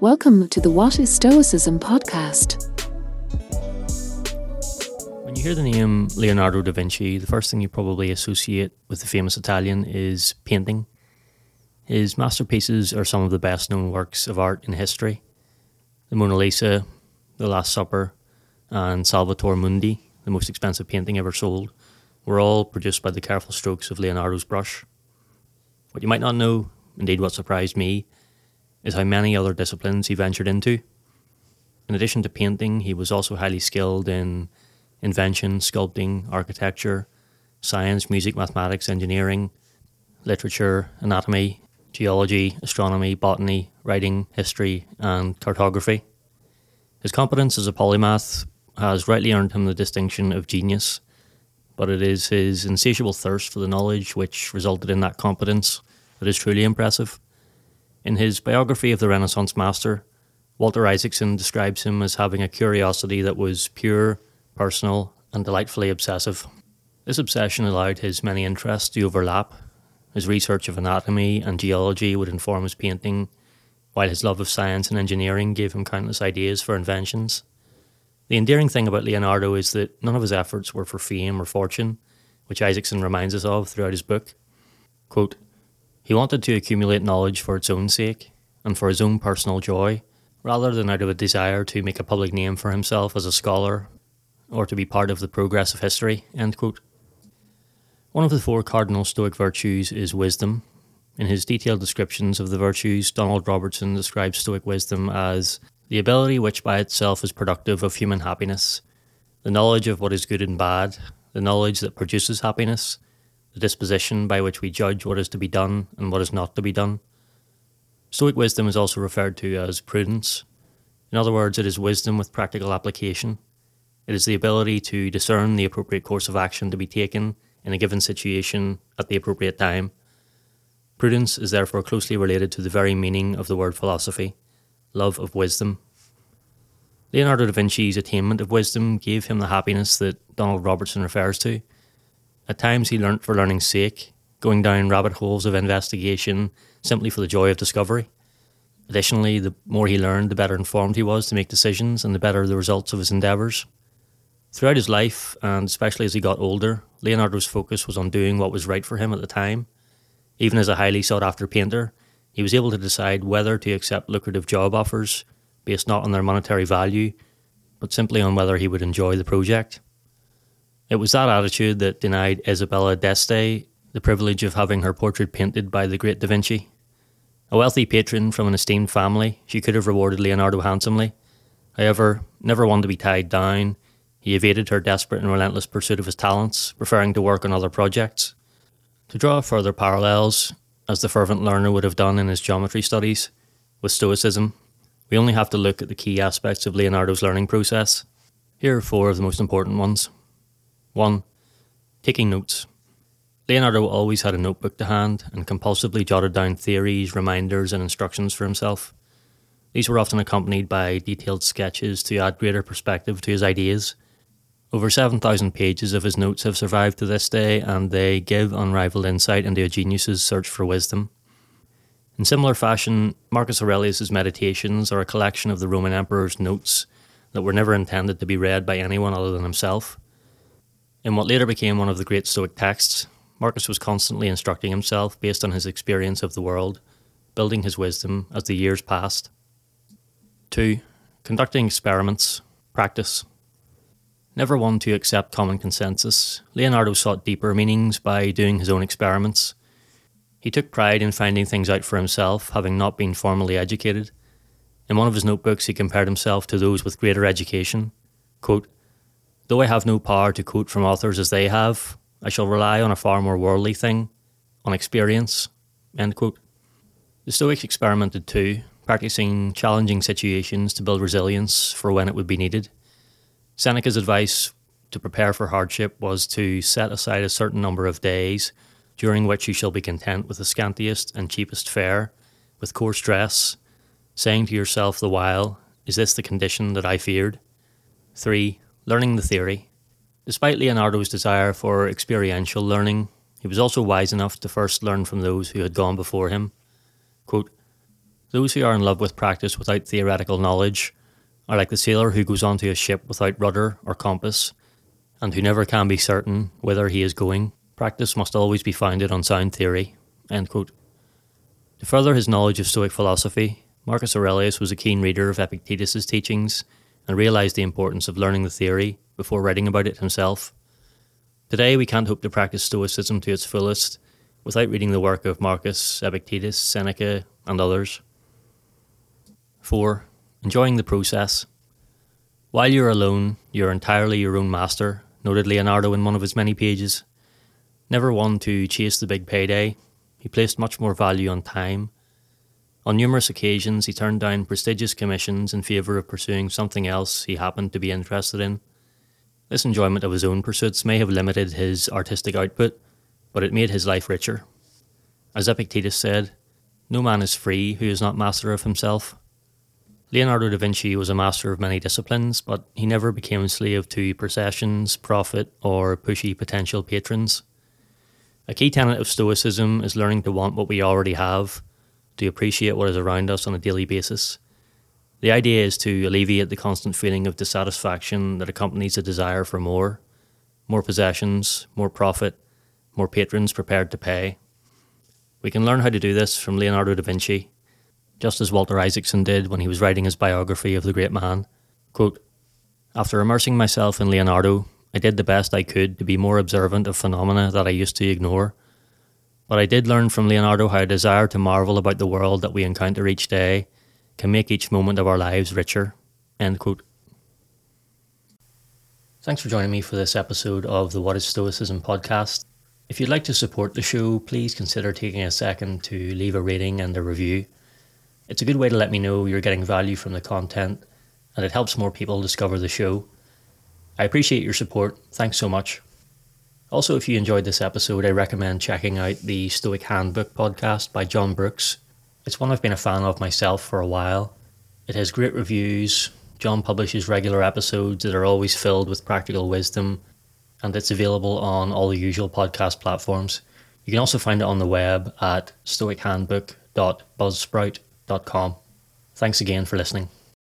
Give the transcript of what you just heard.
Welcome to the What is Stoicism podcast. When you hear the name Leonardo da Vinci, the first thing you probably associate with the famous Italian is painting. His masterpieces are some of the best known works of art in history. The Mona Lisa, The Last Supper, and Salvator Mundi, the most expensive painting ever sold, were all produced by the careful strokes of Leonardo's brush. What you might not know, indeed what surprised me, is how many other disciplines he ventured into. In addition to painting, he was also highly skilled in invention, sculpting, architecture, science, music, mathematics, engineering, literature, anatomy, geology, astronomy, botany, writing, history, and cartography. His competence as a polymath has rightly earned him the distinction of genius, but it is his insatiable thirst for the knowledge which resulted in that competence that is truly impressive. In his biography of the Renaissance master, Walter Isaacson describes him as having a curiosity that was pure, personal, and delightfully obsessive. This obsession allowed his many interests to overlap. His research of anatomy and geology would inform his painting, while his love of science and engineering gave him countless ideas for inventions. The endearing thing about Leonardo is that none of his efforts were for fame or fortune, which Isaacson reminds us of throughout his book. Quote, he wanted to accumulate knowledge for its own sake and for his own personal joy, rather than out of a desire to make a public name for himself as a scholar or to be part of the progress of history. One of the four cardinal Stoic virtues is wisdom. In his detailed descriptions of the virtues, Donald Robertson describes Stoic wisdom as the ability which by itself is productive of human happiness, the knowledge of what is good and bad, the knowledge that produces happiness, the disposition by which we judge what is to be done and what is not to be done. Stoic wisdom is also referred to as prudence. In other words, it is wisdom with practical application. It is the ability to discern the appropriate course of action to be taken in a given situation at the appropriate time. Prudence is therefore closely related to the very meaning of the word philosophy love of wisdom. Leonardo da Vinci's attainment of wisdom gave him the happiness that Donald Robertson refers to. At times, he learnt for learning's sake, going down rabbit holes of investigation simply for the joy of discovery. Additionally, the more he learned, the better informed he was to make decisions and the better the results of his endeavours. Throughout his life, and especially as he got older, Leonardo's focus was on doing what was right for him at the time. Even as a highly sought after painter, he was able to decide whether to accept lucrative job offers based not on their monetary value, but simply on whether he would enjoy the project. It was that attitude that denied Isabella d'Este the privilege of having her portrait painted by the great Da Vinci. A wealthy patron from an esteemed family, she could have rewarded Leonardo handsomely. However, never one to be tied down, he evaded her desperate and relentless pursuit of his talents, preferring to work on other projects. To draw further parallels, as the fervent learner would have done in his geometry studies, with Stoicism, we only have to look at the key aspects of Leonardo's learning process. Here are four of the most important ones. 1. Taking notes. Leonardo always had a notebook to hand and compulsively jotted down theories, reminders, and instructions for himself. These were often accompanied by detailed sketches to add greater perspective to his ideas. Over 7,000 pages of his notes have survived to this day, and they give unrivaled insight into a genius's search for wisdom. In similar fashion, Marcus Aurelius's Meditations are a collection of the Roman emperor's notes that were never intended to be read by anyone other than himself. In what later became one of the great Stoic texts, Marcus was constantly instructing himself based on his experience of the world, building his wisdom as the years passed. 2. Conducting experiments, practice. Never one to accept common consensus, Leonardo sought deeper meanings by doing his own experiments. He took pride in finding things out for himself, having not been formally educated. In one of his notebooks, he compared himself to those with greater education. Quote, Though I have no power to quote from authors as they have, I shall rely on a far more worldly thing, on experience. End quote. The Stoics experimented too, practicing challenging situations to build resilience for when it would be needed. Seneca's advice to prepare for hardship was to set aside a certain number of days during which you shall be content with the scantiest and cheapest fare, with coarse dress, saying to yourself the while, Is this the condition that I feared? 3. Learning the theory. Despite Leonardo's desire for experiential learning, he was also wise enough to first learn from those who had gone before him. Quote, Those who are in love with practice without theoretical knowledge are like the sailor who goes onto a ship without rudder or compass, and who never can be certain whither he is going. Practice must always be founded on sound theory. To further his knowledge of Stoic philosophy, Marcus Aurelius was a keen reader of Epictetus's teachings and realized the importance of learning the theory before writing about it himself. Today, we can't hope to practice Stoicism to its fullest without reading the work of Marcus, Epictetus, Seneca, and others. 4. Enjoying the process. While you're alone, you're entirely your own master, noted Leonardo in one of his many pages. Never one to chase the big payday, he placed much more value on time. On numerous occasions, he turned down prestigious commissions in favour of pursuing something else he happened to be interested in. This enjoyment of his own pursuits may have limited his artistic output, but it made his life richer. As Epictetus said, no man is free who is not master of himself. Leonardo da Vinci was a master of many disciplines, but he never became a slave to processions, profit, or pushy potential patrons. A key tenet of Stoicism is learning to want what we already have, to appreciate what is around us on a daily basis. The idea is to alleviate the constant feeling of dissatisfaction that accompanies a desire for more more possessions, more profit, more patrons prepared to pay. We can learn how to do this from Leonardo da Vinci just as Walter Isaacson did when he was writing his biography of the great man. Quote, After immersing myself in Leonardo, I did the best I could to be more observant of phenomena that I used to ignore. But I did learn from Leonardo how a desire to marvel about the world that we encounter each day can make each moment of our lives richer. End quote. Thanks for joining me for this episode of the What is Stoicism podcast. If you'd like to support the show, please consider taking a second to leave a rating and a review. It's a good way to let me know you're getting value from the content, and it helps more people discover the show. I appreciate your support. Thanks so much. Also, if you enjoyed this episode, I recommend checking out the Stoic Handbook podcast by John Brooks. It's one I've been a fan of myself for a while. It has great reviews. John publishes regular episodes that are always filled with practical wisdom, and it's available on all the usual podcast platforms. You can also find it on the web at stoichandbook.buzzsprout.com. Thanks again for listening.